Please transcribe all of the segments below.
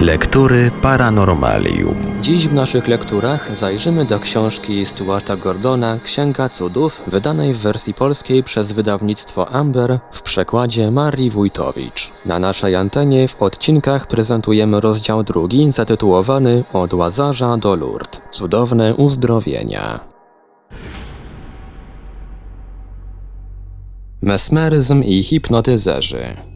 Lektury Paranormalium. Dziś w naszych lekturach zajrzymy do książki Stuarta Gordona Księga Cudów, wydanej w wersji polskiej przez wydawnictwo Amber w przekładzie Marii Wójtowicz. Na naszej antenie w odcinkach prezentujemy rozdział drugi zatytułowany Od Łazarza do Lourdes. Cudowne uzdrowienia. Mesmeryzm i hipnotyzerzy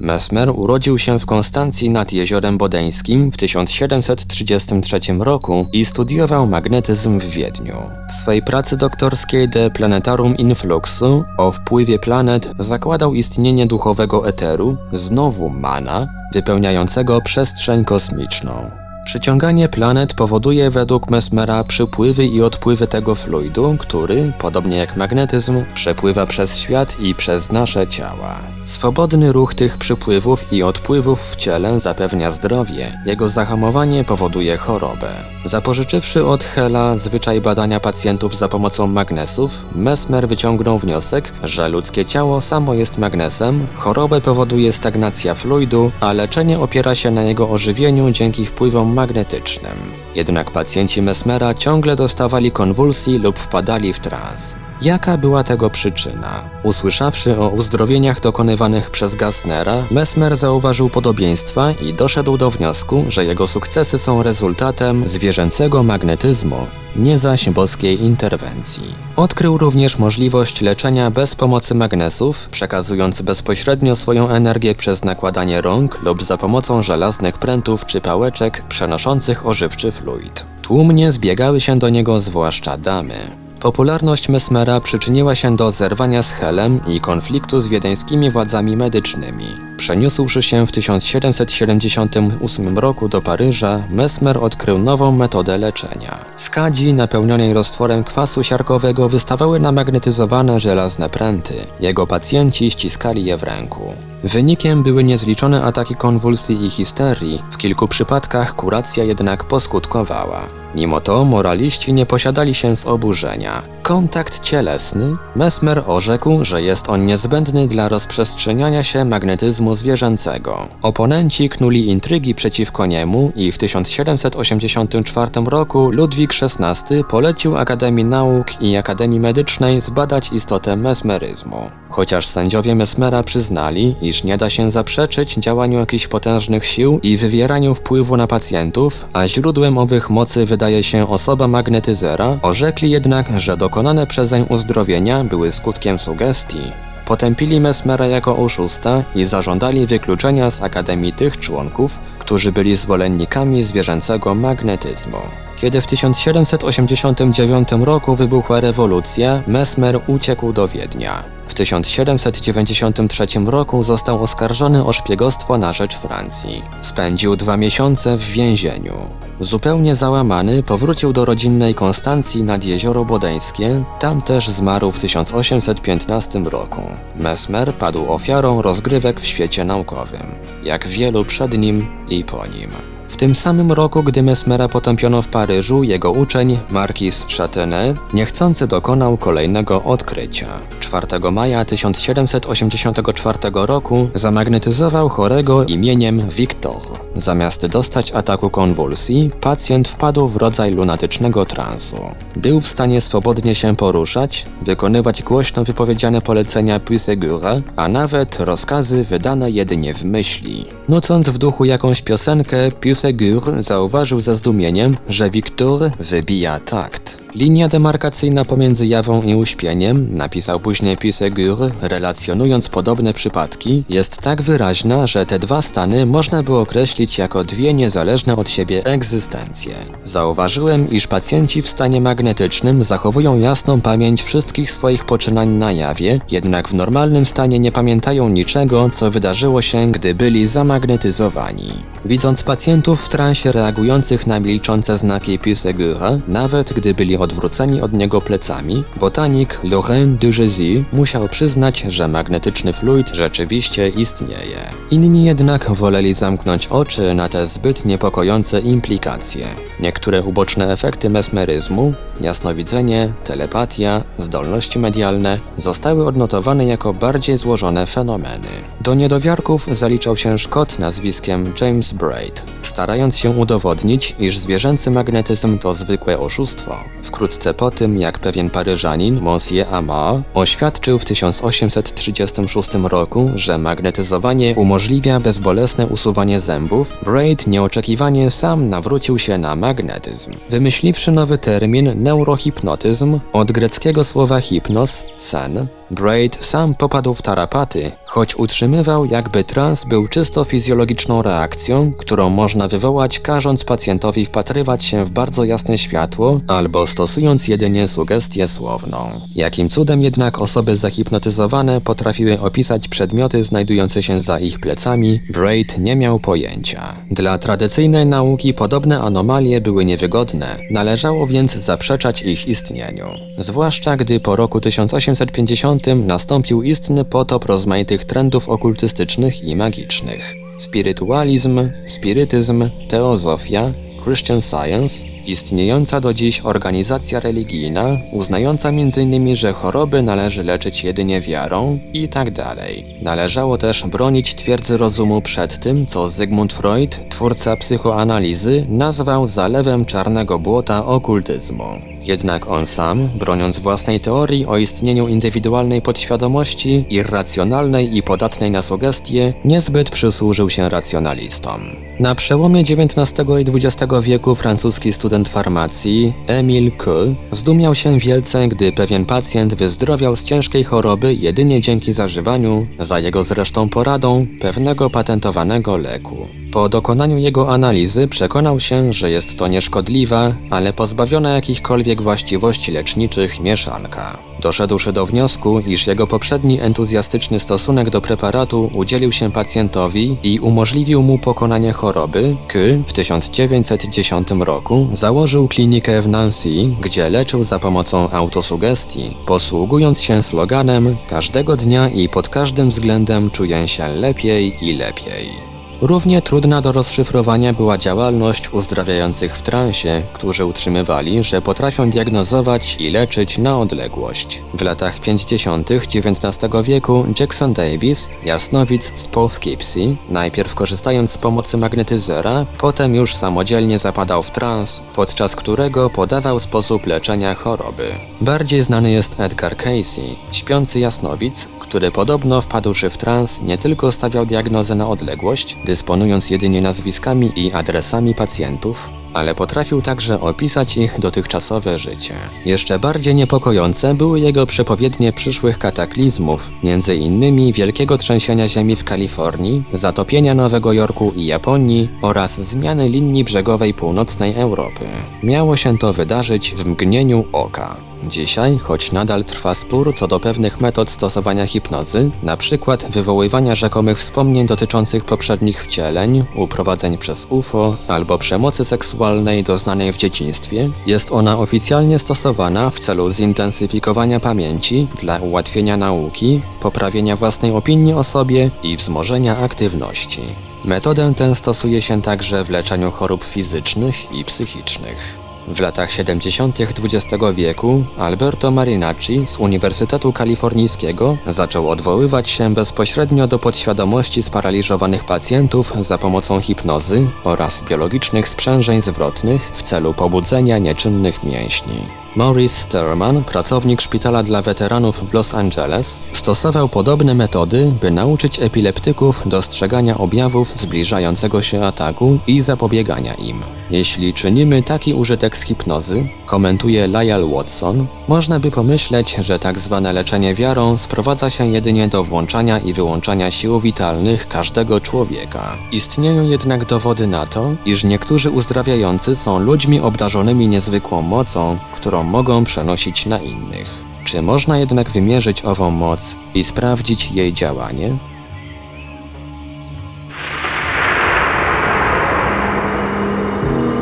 Mesmer urodził się w Konstancji nad Jeziorem Bodeńskim w 1733 roku i studiował magnetyzm w Wiedniu. W swej pracy doktorskiej De Planetarum Influxu o wpływie planet zakładał istnienie duchowego eteru, znowu mana, wypełniającego przestrzeń kosmiczną. Przyciąganie planet powoduje według Mesmera przypływy i odpływy tego fluidu, który, podobnie jak magnetyzm, przepływa przez świat i przez nasze ciała. Swobodny ruch tych przypływów i odpływów w ciele zapewnia zdrowie, jego zahamowanie powoduje chorobę. Zapożyczywszy od Hela zwyczaj badania pacjentów za pomocą magnesów, Mesmer wyciągnął wniosek, że ludzkie ciało samo jest magnesem, chorobę powoduje stagnacja fluidu, a leczenie opiera się na jego ożywieniu dzięki wpływom magnetycznym. Jednak pacjenci Mesmera ciągle dostawali konwulsji lub wpadali w trans. Jaka była tego przyczyna? Usłyszawszy o uzdrowieniach dokonywanych przez Gassnera, Mesmer zauważył podobieństwa i doszedł do wniosku, że jego sukcesy są rezultatem zwierzęcego magnetyzmu, nie zaś boskiej interwencji. Odkrył również możliwość leczenia bez pomocy magnesów, przekazując bezpośrednio swoją energię przez nakładanie rąk lub za pomocą żelaznych prętów czy pałeczek przenoszących ożywczy fluid. Tłumnie zbiegały się do niego zwłaszcza damy. Popularność Mesmera przyczyniła się do zerwania z Helem i konfliktu z wiedeńskimi władzami medycznymi. Przeniósłszy się w 1778 roku do Paryża, Mesmer odkrył nową metodę leczenia. Z kadzi napełnionej roztworem kwasu siarkowego wystawały namagnetyzowane żelazne pręty. Jego pacjenci ściskali je w ręku. Wynikiem były niezliczone ataki konwulsji i histerii, w kilku przypadkach kuracja jednak poskutkowała. Mimo to moraliści nie posiadali się z oburzenia. Kontakt cielesny? Mesmer orzekł, że jest on niezbędny dla rozprzestrzeniania się magnetyzmu zwierzęcego. Oponenci knuli intrygi przeciwko niemu i w 1784 roku Ludwik XVI polecił Akademii Nauk i Akademii Medycznej zbadać istotę mesmeryzmu. Chociaż sędziowie Mesmera przyznali, iż nie da się zaprzeczyć działaniu jakichś potężnych sił i wywieraniu wpływu na pacjentów, a źródłem owych mocy wydaje się osoba magnetyzera, orzekli jednak, że dokonane przezeń uzdrowienia były skutkiem sugestii. Potępili Mesmera jako oszusta i zażądali wykluczenia z Akademii tych członków, którzy byli zwolennikami zwierzęcego magnetyzmu. Kiedy w 1789 roku wybuchła rewolucja, Mesmer uciekł do Wiednia. W 1793 roku został oskarżony o szpiegostwo na rzecz Francji. Spędził dwa miesiące w więzieniu. Zupełnie załamany powrócił do rodzinnej Konstancji nad Jezioro Bodeńskie, tam też zmarł w 1815 roku. Mesmer padł ofiarą rozgrywek w świecie naukowym, jak wielu przed nim i po nim. W tym samym roku, gdy Mesmera potępiono w Paryżu, jego uczeń, Marquis Châtenay, niechcący dokonał kolejnego odkrycia. 4 maja 1784 roku zamagnetyzował chorego imieniem Victor. Zamiast dostać ataku konwulsji, pacjent wpadł w rodzaj lunatycznego transu. Był w stanie swobodnie się poruszać, wykonywać głośno wypowiedziane polecenia Puissegura, a nawet rozkazy wydane jedynie w myśli. Nucąc w duchu jakąś piosenkę, Puissegur zauważył ze zdumieniem, że Victor wybija takt. Linia demarkacyjna pomiędzy jawą i uśpieniem, napisał później Puissegur, relacjonując podobne przypadki, jest tak wyraźna, że te dwa stany można by określić jako dwie niezależne od siebie egzystencje. Zauważyłem, iż pacjenci w stanie magnetycznym zachowują jasną pamięć wszystkich swoich poczynań na jawie, jednak w normalnym stanie nie pamiętają niczego, co wydarzyło się, gdy byli zamagnetyzowani. Widząc pacjentów w transie reagujących na milczące znaki Puissegura, nawet gdy byli odwróceni od niego plecami, botanik Laurent Jésus musiał przyznać, że magnetyczny fluid rzeczywiście istnieje. Inni jednak woleli zamknąć oczy na te zbyt niepokojące implikacje. Niektóre uboczne efekty mesmeryzmu, jasnowidzenie, telepatia, zdolności medialne zostały odnotowane jako bardziej złożone fenomeny. Do niedowiarków zaliczał się Szkot nazwiskiem James Braid, starając się udowodnić, iż zwierzęcy magnetyzm to zwykłe oszustwo. Wkrótce po tym, jak pewien Paryżanin, Monsieur Amat, oświadczył w 1836 roku, że magnetyzowanie umożliwia bezbolesne usuwanie zębów, Braid nieoczekiwanie sam nawrócił się na magnetyzm. Wymyśliwszy nowy termin neurohipnotyzm, od greckiego słowa hipnos, sen, Braid sam popadł w tarapaty, choć utrzymywał, jakby trans był czysto fizjologiczną reakcją, którą można wywołać każąc pacjentowi wpatrywać się w bardzo jasne światło albo stosując jedynie sugestię słowną. Jakim cudem jednak osoby zahipnotyzowane potrafiły opisać przedmioty znajdujące się za ich plecami, Braid nie miał pojęcia. Dla tradycyjnej nauki podobne anomalie były niewygodne, należało więc zaprzeczać ich istnieniu. Zwłaszcza gdy po roku 1850 nastąpił istny potop rozmaitych trendów okultystycznych i magicznych. Spirytualizm, spirytyzm, teozofia, Christian Science, istniejąca do dziś organizacja religijna, uznająca m.in., że choroby należy leczyć jedynie wiarą i tak dalej. Należało też bronić twierdzy rozumu przed tym, co Zygmunt Freud, twórca psychoanalizy, nazwał zalewem czarnego błota okultyzmu. Jednak on sam, broniąc własnej teorii o istnieniu indywidualnej podświadomości, irracjonalnej i podatnej na sugestie, niezbyt przysłużył się racjonalistom. Na przełomie XIX i XX wieku francuski student farmacji, Emile K. zdumiał się wielce, gdy pewien pacjent wyzdrowiał z ciężkiej choroby jedynie dzięki zażywaniu, za jego zresztą poradą, pewnego patentowanego leku. Po dokonaniu jego analizy przekonał się, że jest to nieszkodliwa, ale pozbawiona jakichkolwiek właściwości leczniczych mieszanka. Doszedłszy do wniosku, iż jego poprzedni entuzjastyczny stosunek do preparatu udzielił się pacjentowi i umożliwił mu pokonanie choroby, K w 1910 roku założył klinikę w Nancy, gdzie leczył za pomocą autosugestii, posługując się sloganem każdego dnia i pod każdym względem czuję się lepiej i lepiej. Równie trudna do rozszyfrowania była działalność uzdrawiających w transie, którzy utrzymywali, że potrafią diagnozować i leczyć na odległość. W latach 50. XIX wieku Jackson Davis, jasnowic z Poughkeepsie, najpierw korzystając z pomocy magnetyzera, potem już samodzielnie zapadał w trans, podczas którego podawał sposób leczenia choroby. Bardziej znany jest Edgar Casey, śpiący jasnowic, który podobno wpadłszy w trans nie tylko stawiał diagnozę na odległość, dysponując jedynie nazwiskami i adresami pacjentów, ale potrafił także opisać ich dotychczasowe życie. Jeszcze bardziej niepokojące były jego przepowiednie przyszłych kataklizmów, między innymi wielkiego trzęsienia ziemi w Kalifornii, zatopienia Nowego Jorku i Japonii oraz zmiany linii brzegowej północnej Europy. Miało się to wydarzyć w mgnieniu oka. Dzisiaj, choć nadal trwa spór co do pewnych metod stosowania hipnozy, przykład wywoływania rzekomych wspomnień dotyczących poprzednich wcieleń, uprowadzeń przez UFO albo przemocy seksualnej doznanej w dzieciństwie, jest ona oficjalnie stosowana w celu zintensyfikowania pamięci, dla ułatwienia nauki, poprawienia własnej opinii o sobie i wzmożenia aktywności. Metodę tę stosuje się także w leczeniu chorób fizycznych i psychicznych. W latach 70. XX wieku Alberto Marinacci z Uniwersytetu Kalifornijskiego zaczął odwoływać się bezpośrednio do podświadomości sparaliżowanych pacjentów za pomocą hipnozy oraz biologicznych sprzężeń zwrotnych w celu pobudzenia nieczynnych mięśni. Maurice Sterman, pracownik szpitala dla weteranów w Los Angeles, stosował podobne metody, by nauczyć epileptyków dostrzegania objawów zbliżającego się ataku i zapobiegania im. Jeśli czynimy taki użytek z hipnozy, komentuje Lyle Watson, można by pomyśleć, że tak zwane leczenie wiarą sprowadza się jedynie do włączania i wyłączania sił witalnych każdego człowieka. Istnieją jednak dowody na to, iż niektórzy uzdrawiający są ludźmi obdarzonymi niezwykłą mocą, którą mogą przenosić na innych. Czy można jednak wymierzyć ową moc i sprawdzić jej działanie?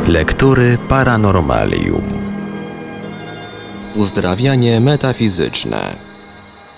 Lektury Paranormalium. Uzdrawianie metafizyczne.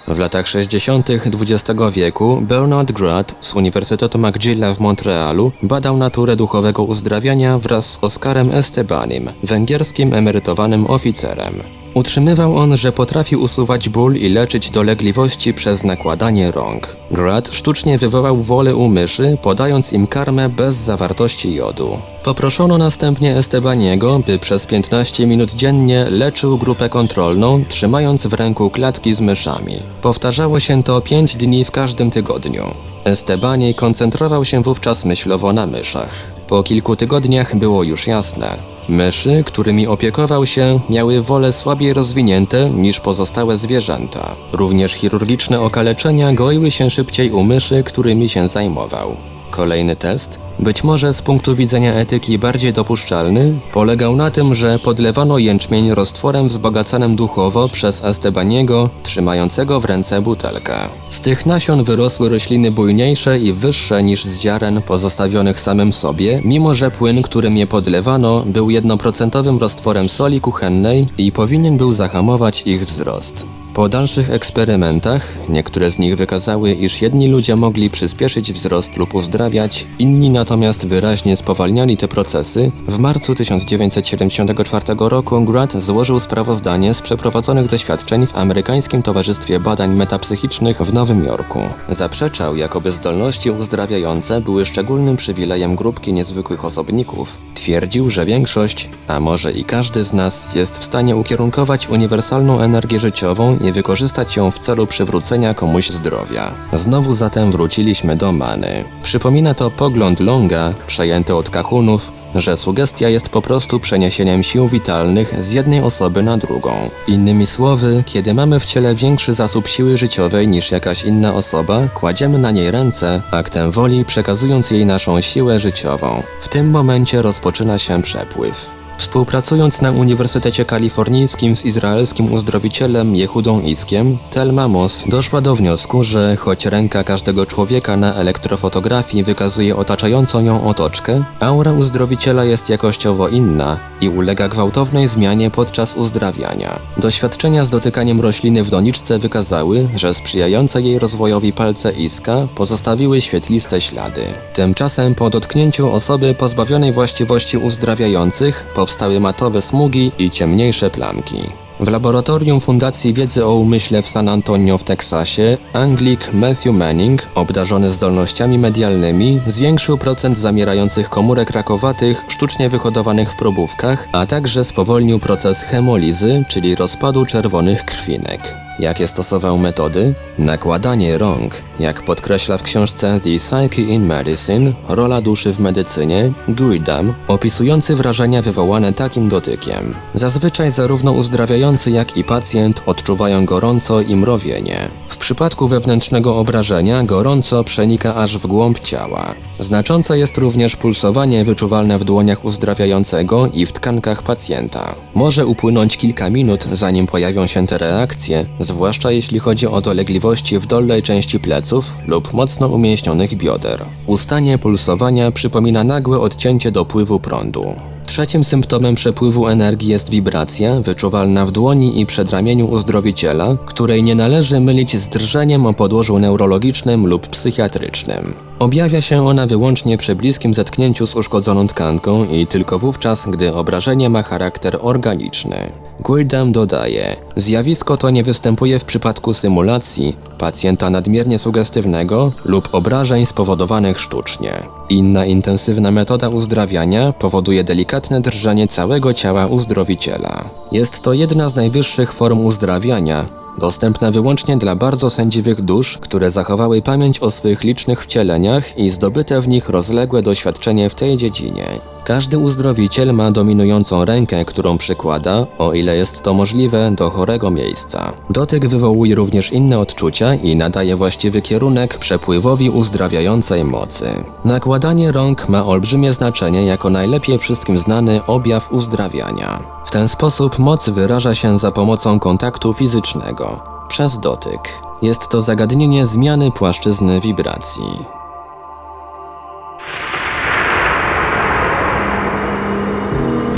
W latach 60. XX wieku Bernard Grad z Uniwersytetu McGilla w Montrealu badał naturę duchowego uzdrawiania wraz z Oskarem Estebanim, węgierskim emerytowanym oficerem. Utrzymywał on, że potrafi usuwać ból i leczyć dolegliwości przez nakładanie rąk. Grad sztucznie wywołał wolę u myszy, podając im karmę bez zawartości jodu. Poproszono następnie Estebaniego, by przez 15 minut dziennie leczył grupę kontrolną, trzymając w ręku klatki z myszami. Powtarzało się to 5 dni w każdym tygodniu. Estebani koncentrował się wówczas myślowo na myszach. Po kilku tygodniach było już jasne. Myszy, którymi opiekował się, miały wolę słabiej rozwinięte niż pozostałe zwierzęta. Również chirurgiczne okaleczenia goiły się szybciej u myszy, którymi się zajmował. Kolejny test, być może z punktu widzenia etyki bardziej dopuszczalny, polegał na tym, że podlewano jęczmień roztworem wzbogacanym duchowo przez Estebaniego, trzymającego w ręce butelkę. Z tych nasion wyrosły rośliny bujniejsze i wyższe niż z ziaren pozostawionych samym sobie, mimo że płyn, którym je podlewano, był jednoprocentowym roztworem soli kuchennej i powinien był zahamować ich wzrost. Po dalszych eksperymentach, niektóre z nich wykazały, iż jedni ludzie mogli przyspieszyć wzrost lub uzdrawiać, inni natomiast wyraźnie spowalniali te procesy, w marcu 1974 roku Grant złożył sprawozdanie z przeprowadzonych doświadczeń w amerykańskim Towarzystwie Badań Metapsychicznych w Nowym Jorku. Zaprzeczał, jakoby zdolności uzdrawiające były szczególnym przywilejem grupki niezwykłych osobników. Twierdził, że większość, a może i każdy z nas jest w stanie ukierunkować uniwersalną energię życiową i wykorzystać ją w celu przywrócenia komuś zdrowia. Znowu zatem wróciliśmy do many. Przypomina to pogląd Longa, przejęty od kahunów, że sugestia jest po prostu przeniesieniem sił witalnych z jednej osoby na drugą. Innymi słowy, kiedy mamy w ciele większy zasób siły życiowej niż jakaś inna osoba, kładziemy na niej ręce, aktem woli przekazując jej naszą siłę życiową. W tym momencie rozpoczyna się przepływ. Współpracując na Uniwersytecie Kalifornijskim z izraelskim uzdrowicielem Jehudą Iskiem, Telma Moss doszła do wniosku, że choć ręka każdego człowieka na elektrofotografii wykazuje otaczającą ją otoczkę, aura uzdrowiciela jest jakościowo inna i ulega gwałtownej zmianie podczas uzdrawiania. Doświadczenia z dotykaniem rośliny w doniczce wykazały, że sprzyjające jej rozwojowi palce Iska pozostawiły świetliste ślady. Tymczasem po dotknięciu osoby pozbawionej właściwości uzdrawiających powstały matowe smugi i ciemniejsze plamki. W laboratorium Fundacji Wiedzy o Umyśle w San Antonio w Teksasie Anglik Matthew Manning, obdarzony zdolnościami medialnymi, zwiększył procent zamierających komórek rakowatych sztucznie wyhodowanych w probówkach, a także spowolnił proces hemolizy, czyli rozpadu czerwonych krwinek. Jakie stosował metody? Nakładanie rąk. Jak podkreśla w książce The Psyche in Medicine, rola duszy w medycynie, Guidam, opisujący wrażenia wywołane takim dotykiem. Zazwyczaj zarówno uzdrawiający, jak i pacjent odczuwają gorąco i mrowienie. W przypadku wewnętrznego obrażenia gorąco przenika aż w głąb ciała. Znaczące jest również pulsowanie wyczuwalne w dłoniach uzdrawiającego i w tkankach pacjenta. Może upłynąć kilka minut, zanim pojawią się te reakcje, zwłaszcza jeśli chodzi o dolegliwości w dolnej części pleców lub mocno umięśnionych bioder. Ustanie pulsowania przypomina nagłe odcięcie dopływu prądu. Trzecim symptomem przepływu energii jest wibracja, wyczuwalna w dłoni i przedramieniu uzdrowiciela, której nie należy mylić z drżeniem o podłożu neurologicznym lub psychiatrycznym. Objawia się ona wyłącznie przy bliskim zetknięciu z uszkodzoną tkanką i tylko wówczas, gdy obrażenie ma charakter organiczny. Guildam dodaje, zjawisko to nie występuje w przypadku symulacji, pacjenta nadmiernie sugestywnego lub obrażeń spowodowanych sztucznie. Inna intensywna metoda uzdrawiania powoduje delikatne drżenie całego ciała uzdrowiciela. Jest to jedna z najwyższych form uzdrawiania, dostępna wyłącznie dla bardzo sędziwych dusz, które zachowały pamięć o swych licznych wcieleniach i zdobyte w nich rozległe doświadczenie w tej dziedzinie. Każdy uzdrowiciel ma dominującą rękę, którą przykłada, o ile jest to możliwe, do chorego miejsca. Dotyk wywołuje również inne odczucia i nadaje właściwy kierunek przepływowi uzdrawiającej mocy. Nakładanie rąk ma olbrzymie znaczenie jako najlepiej wszystkim znany objaw uzdrawiania. W ten sposób moc wyraża się za pomocą kontaktu fizycznego, przez dotyk. Jest to zagadnienie zmiany płaszczyzny wibracji.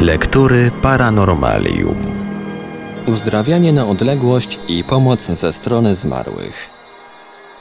Lektury Paranormalium. Uzdrawianie na odległość i pomoc ze strony zmarłych.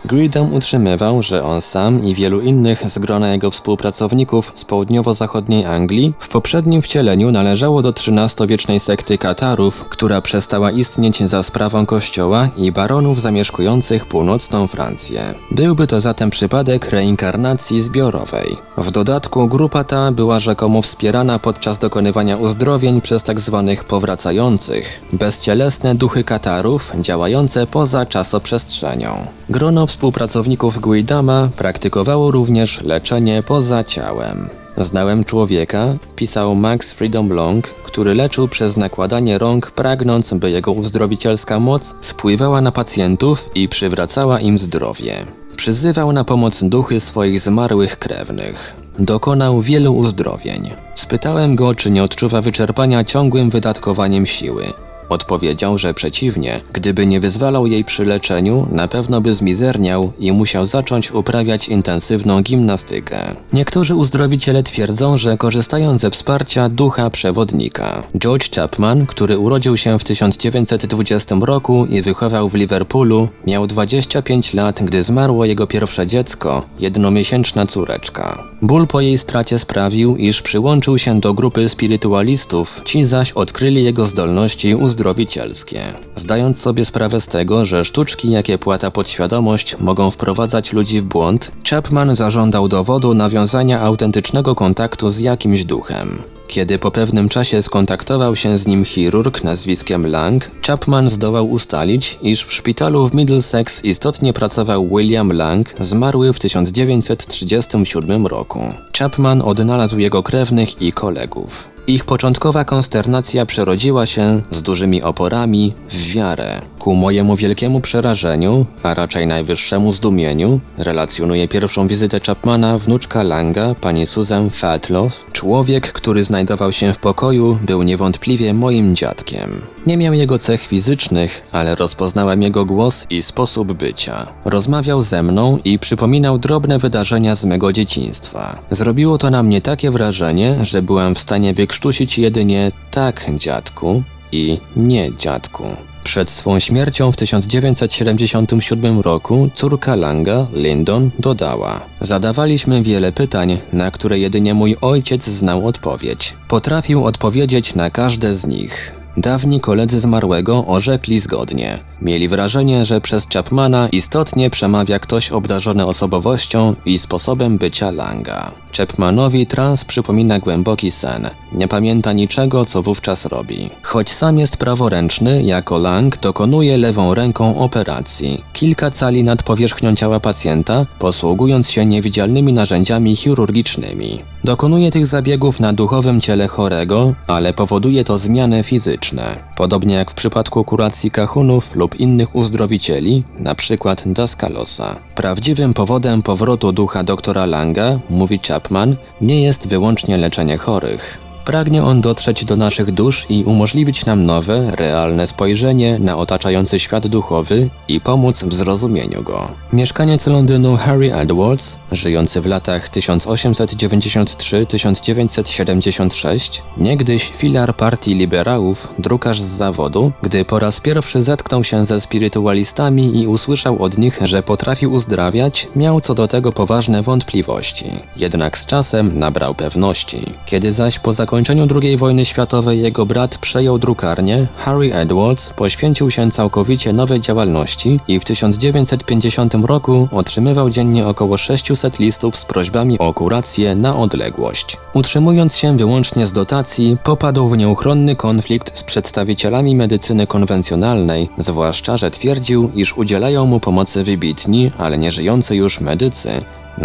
Greedham utrzymywał, że on sam i wielu innych z grona jego współpracowników z południowo-zachodniej Anglii w poprzednim wcieleniu należało do XIII-wiecznej sekty Katarów, która przestała istnieć za sprawą kościoła i baronów zamieszkujących północną Francję. Byłby to zatem przypadek reinkarnacji zbiorowej. W dodatku grupa ta była rzekomo wspierana podczas dokonywania uzdrowień przez tzw. Tak powracających, bezcielesne duchy Katarów działające poza czasoprzestrzenią. Grono współpracowników Guidama praktykowało również leczenie poza ciałem. Znałem człowieka, pisał Max Freedom Long, który leczył przez nakładanie rąk, pragnąc, by jego uzdrowicielska moc spływała na pacjentów i przywracała im zdrowie. Przyzywał na pomoc duchy swoich zmarłych krewnych. Dokonał wielu uzdrowień. Spytałem go, czy nie odczuwa wyczerpania ciągłym wydatkowaniem siły. Odpowiedział, że przeciwnie, gdyby nie wyzwalał jej przy leczeniu, na pewno by zmizerniał i musiał zacząć uprawiać intensywną gimnastykę. Niektórzy uzdrowiciele twierdzą, że korzystają ze wsparcia ducha przewodnika. George Chapman, który urodził się w 1920 roku i wychował w Liverpoolu, miał 25 lat, gdy zmarło jego pierwsze dziecko, jednomiesięczna córeczka. Ból po jej stracie sprawił, iż przyłączył się do grupy spirytualistów, ci zaś odkryli jego zdolności uzdrowicielskie. Zdając sobie sprawę z tego, że sztuczki, jakie płata podświadomość, mogą wprowadzać ludzi w błąd, Chapman zażądał dowodu nawiązania autentycznego kontaktu z jakimś duchem. Kiedy po pewnym czasie skontaktował się z nim chirurg nazwiskiem Lang, Chapman zdołał ustalić, iż w szpitalu w Middlesex istotnie pracował William Lang, zmarły w 1937 roku. Chapman odnalazł jego krewnych i kolegów. Ich początkowa konsternacja przerodziła się z dużymi oporami w wiarę. Ku mojemu wielkiemu przerażeniu, a raczej najwyższemu zdumieniu, relacjonuje pierwszą wizytę Chapmana wnuczka Langa, pani Susan Fatlow. Człowiek, który znajdował się w pokoju, był niewątpliwie moim dziadkiem. Nie miał jego cech fizycznych, ale rozpoznałem jego głos i sposób bycia. Rozmawiał ze mną i przypominał drobne wydarzenia z mego dzieciństwa. Zrobiło to na mnie takie wrażenie, że byłem w stanie wykrztusić jedynie tak, dziadku i nie, dziadku. Przed swą śmiercią w 1977 roku córka Langa, Lyndon, dodała: Zadawaliśmy wiele pytań, na które jedynie mój ojciec znał odpowiedź. Potrafił odpowiedzieć na każde z nich. Dawni koledzy zmarłego orzekli zgodnie. Mieli wrażenie, że przez Chapmana istotnie przemawia ktoś obdarzony osobowością i sposobem bycia Langa. Chapmanowi trans przypomina głęboki sen. Nie pamięta niczego, co wówczas robi. Choć sam jest praworęczny, jako Lang dokonuje lewą ręką operacji. Kilka cali nad powierzchnią ciała pacjenta, posługując się niewidzialnymi narzędziami chirurgicznymi. Dokonuje tych zabiegów na duchowym ciele chorego, ale powoduje to zmiany fizyczne. Podobnie jak w przypadku kuracji kahunów lub innych uzdrowicieli, np. Daskalosa. Prawdziwym powodem powrotu ducha doktora Langa, mówi Chapman, nie jest wyłącznie leczenie chorych. Pragnie on dotrzeć do naszych dusz i umożliwić nam nowe, realne spojrzenie na otaczający świat duchowy i pomóc w zrozumieniu go. Mieszkaniec Londynu Harry Edwards, żyjący w latach 1893-1976, niegdyś filar partii liberałów, drukarz z zawodu, gdy po raz pierwszy zetknął się ze spirytualistami i usłyszał od nich, że potrafił uzdrawiać, miał co do tego poważne wątpliwości. Jednak z czasem nabrał pewności. Kiedy zaś po zakończeniu II wojny światowej jego brat przejął drukarnię, Harry Edwards poświęcił się całkowicie nowej działalności i w 1950 roku otrzymywał dziennie około 600 listów z prośbami o kurację na odległość. Utrzymując się wyłącznie z dotacji, popadł w nieuchronny konflikt z przedstawicielami medycyny konwencjonalnej, zwłaszcza, że twierdził, iż udzielają mu pomocy wybitni, ale nie żyjący już medycy,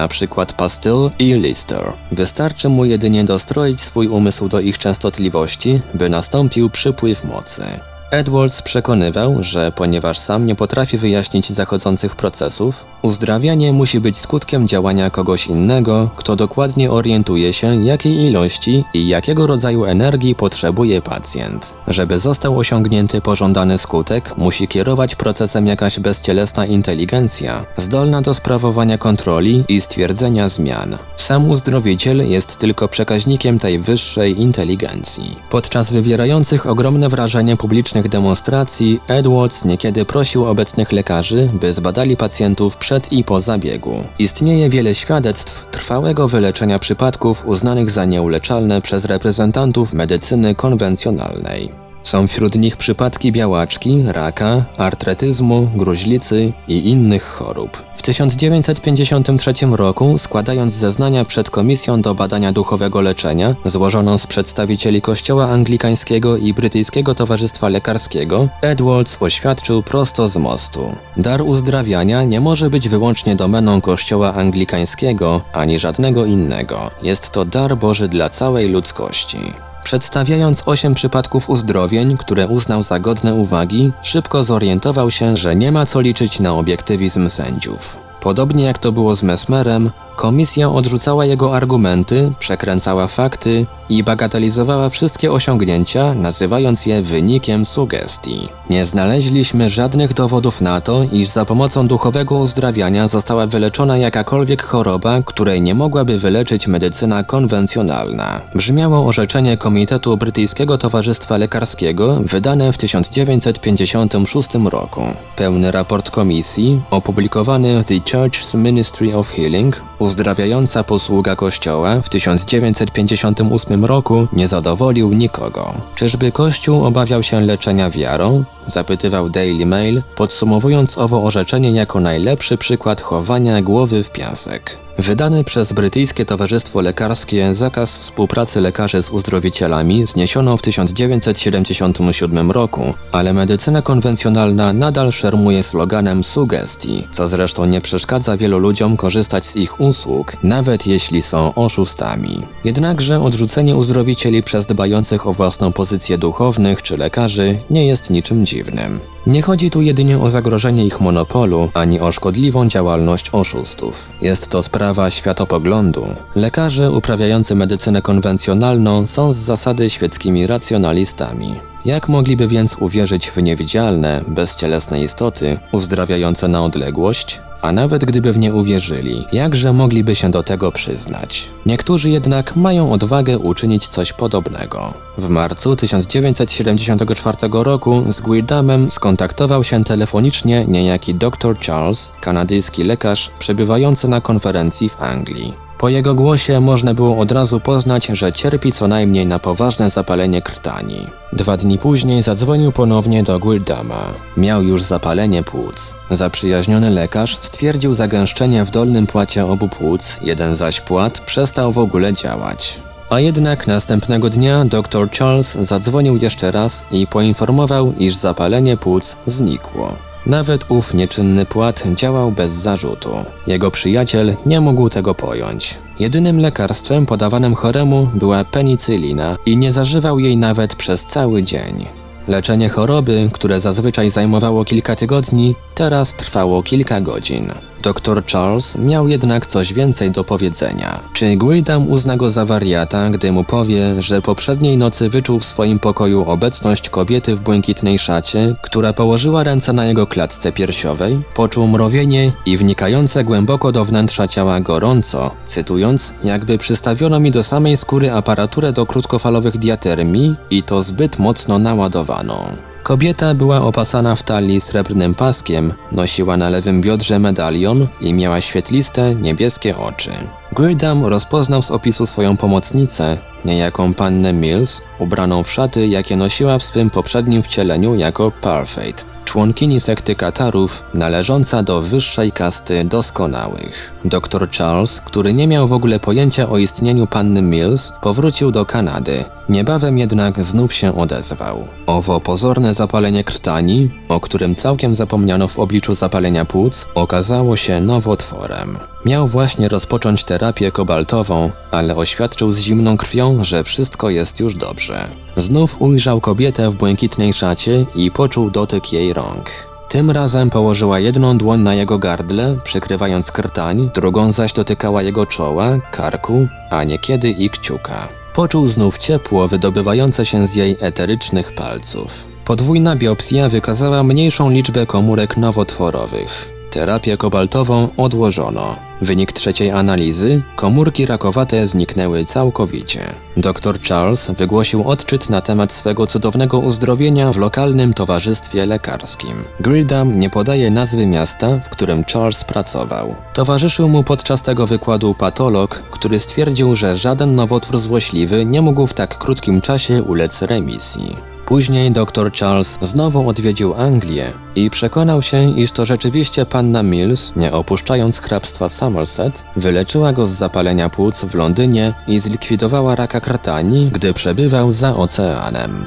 przykład Pastill i Lister. Wystarczy mu jedynie dostroić swój umysł do ich częstotliwości, by nastąpił przypływ mocy. Edwards przekonywał, że ponieważ sam nie potrafi wyjaśnić zachodzących procesów, uzdrawianie musi być skutkiem działania kogoś innego, kto dokładnie orientuje się, jakiej ilości i jakiego rodzaju energii potrzebuje pacjent. Żeby został osiągnięty pożądany skutek, musi kierować procesem jakaś bezcielesna inteligencja, zdolna do sprawowania kontroli i stwierdzenia zmian. Sam uzdrowiciel jest tylko przekaźnikiem tej wyższej inteligencji. Podczas wywierających ogromne wrażenie publicznych demonstracji Edwards niekiedy prosił obecnych lekarzy, by zbadali pacjentów przed i po zabiegu. Istnieje wiele świadectw trwałego wyleczenia przypadków uznanych za nieuleczalne przez reprezentantów medycyny konwencjonalnej. Są wśród nich przypadki białaczki, raka, artretyzmu, gruźlicy i innych chorób. W 1953 roku, składając zeznania przed Komisją do Badania Duchowego Leczenia, złożoną z przedstawicieli Kościoła Anglikańskiego i Brytyjskiego Towarzystwa Lekarskiego, Edwards oświadczył prosto z mostu. Dar uzdrawiania nie może być wyłącznie domeną Kościoła Anglikańskiego ani żadnego innego. Jest to dar Boży dla całej ludzkości. Przedstawiając osiem przypadków uzdrowień, które uznał za godne uwagi, szybko zorientował się, że nie ma co liczyć na obiektywizm sędziów. Podobnie jak to było z Mesmerem, komisja odrzucała jego argumenty, przekręcała fakty i bagatelizowała wszystkie osiągnięcia, nazywając je wynikiem sugestii. Nie znaleźliśmy żadnych dowodów na to, iż za pomocą duchowego uzdrawiania została wyleczona jakakolwiek choroba, której nie mogłaby wyleczyć medycyna konwencjonalna. Brzmiało orzeczenie Komitetu Brytyjskiego Towarzystwa Lekarskiego wydane w 1956 roku. Pełny raport komisji, opublikowany w The Church's Ministry of Healing, uzdrawiająca posługa Kościoła w 1958 roku nie zadowolił nikogo. Czyżby Kościół obawiał się leczenia wiarą? Zapytywał Daily Mail, podsumowując owo orzeczenie jako najlepszy przykład chowania głowy w piasek. Wydany przez Brytyjskie Towarzystwo Lekarskie zakaz współpracy lekarzy z uzdrowicielami zniesiono w 1977 roku, ale medycyna konwencjonalna nadal szermuje sloganem sugestii, co zresztą nie przeszkadza wielu ludziom korzystać z ich usług, nawet jeśli są oszustami. Jednakże odrzucenie uzdrowicieli przez dbających o własną pozycję duchownych czy lekarzy nie jest niczym dziwnym. Nie chodzi tu jedynie o zagrożenie ich monopolu, ani o szkodliwą działalność oszustów. Jest to sprawa światopoglądu. Lekarze uprawiający medycynę konwencjonalną są z zasady świeckimi racjonalistami. Jak mogliby więc uwierzyć w niewidzialne, bezcielesne istoty, uzdrawiające na odległość? A nawet gdyby w nie uwierzyli, jakże mogliby się do tego przyznać? Niektórzy jednak mają odwagę uczynić coś podobnego. W marcu 1974 roku z Guirdamem skontaktował się telefonicznie niejaki dr Charles, kanadyjski lekarz przebywający na konferencji w Anglii. Po jego głosie można było od razu poznać, że cierpi co najmniej na poważne zapalenie krtani. Dwa dni później zadzwonił ponownie do Guirdama. Miał już zapalenie płuc. Zaprzyjaźniony lekarz stwierdził zagęszczenie w dolnym płacie obu płuc, jeden zaś płat przestał w ogóle działać. A jednak następnego dnia dr Charles zadzwonił jeszcze raz i poinformował, iż zapalenie płuc znikło. Nawet ów nieczynny płat działał bez zarzutu. Jego przyjaciel nie mógł tego pojąć. Jedynym lekarstwem podawanym choremu była penicylina i nie zażywał jej nawet przez cały dzień. Leczenie choroby, które zazwyczaj zajmowało kilka tygodni, teraz trwało kilka godzin. Dr Charles miał jednak coś więcej do powiedzenia. Czy Guidam uzna go za wariata, gdy mu powie, że poprzedniej nocy wyczuł w swoim pokoju obecność kobiety w błękitnej szacie, która położyła ręce na jego klatce piersiowej, poczuł mrowienie i wnikające głęboko do wnętrza ciała gorąco, cytując, jakby przystawiono mi do samej skóry aparaturę do krótkofalowych diatermii i to zbyt mocno naładowaną. Kobieta była opasana w talii srebrnym paskiem, nosiła na lewym biodrze medalion i miała świetliste, niebieskie oczy. Girdam rozpoznał z opisu swoją pomocnicę, niejaką pannę Mills, ubraną w szaty, jakie nosiła w swym poprzednim wcieleniu jako Parfait, członkini sekty Katarów, należąca do wyższej kasty doskonałych. Dr Charles, który nie miał w ogóle pojęcia o istnieniu panny Mills, powrócił do Kanady. Niebawem jednak znów się odezwał. Owo pozorne zapalenie krtani, o którym całkiem zapomniano w obliczu zapalenia płuc, okazało się nowotworem. Miał właśnie rozpocząć terapię kobaltową, ale oświadczył z zimną krwią, że wszystko jest już dobrze. Znów ujrzał kobietę w błękitnej szacie i poczuł dotyk jej rąk. Tym razem położyła jedną dłoń na jego gardle, przykrywając krtań, drugą zaś dotykała jego czoła, karku, a niekiedy i kciuka. Poczuł znów ciepło wydobywające się z jej eterycznych palców. Podwójna biopsja wykazała mniejszą liczbę komórek nowotworowych. Terapię kobaltową odłożono. Wynik trzeciej analizy komórki rakowate zniknęły całkowicie. Dr Charles wygłosił odczyt na temat swego cudownego uzdrowienia w lokalnym towarzystwie lekarskim. Gridam nie podaje nazwy miasta, w którym Charles pracował. Towarzyszył mu podczas tego wykładu patolog, który stwierdził, że żaden nowotwór złośliwy nie mógł w tak krótkim czasie ulec remisji. Później dr Charles znowu odwiedził Anglię i przekonał się, iż to rzeczywiście panna Mills, nie opuszczając hrabstwa Somerset, wyleczyła go z zapalenia płuc w Londynie i zlikwidowała raka krtani, gdy przebywał za oceanem.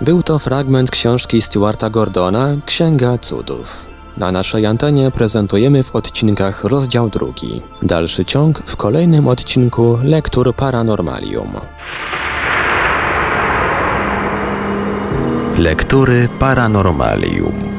Był to fragment książki Stuarta Gordona Księga Cudów. Na naszej antenie prezentujemy w odcinkach rozdział drugi. Dalszy ciąg w kolejnym odcinku Lektur Paranormalium. Lektury Paranormalium.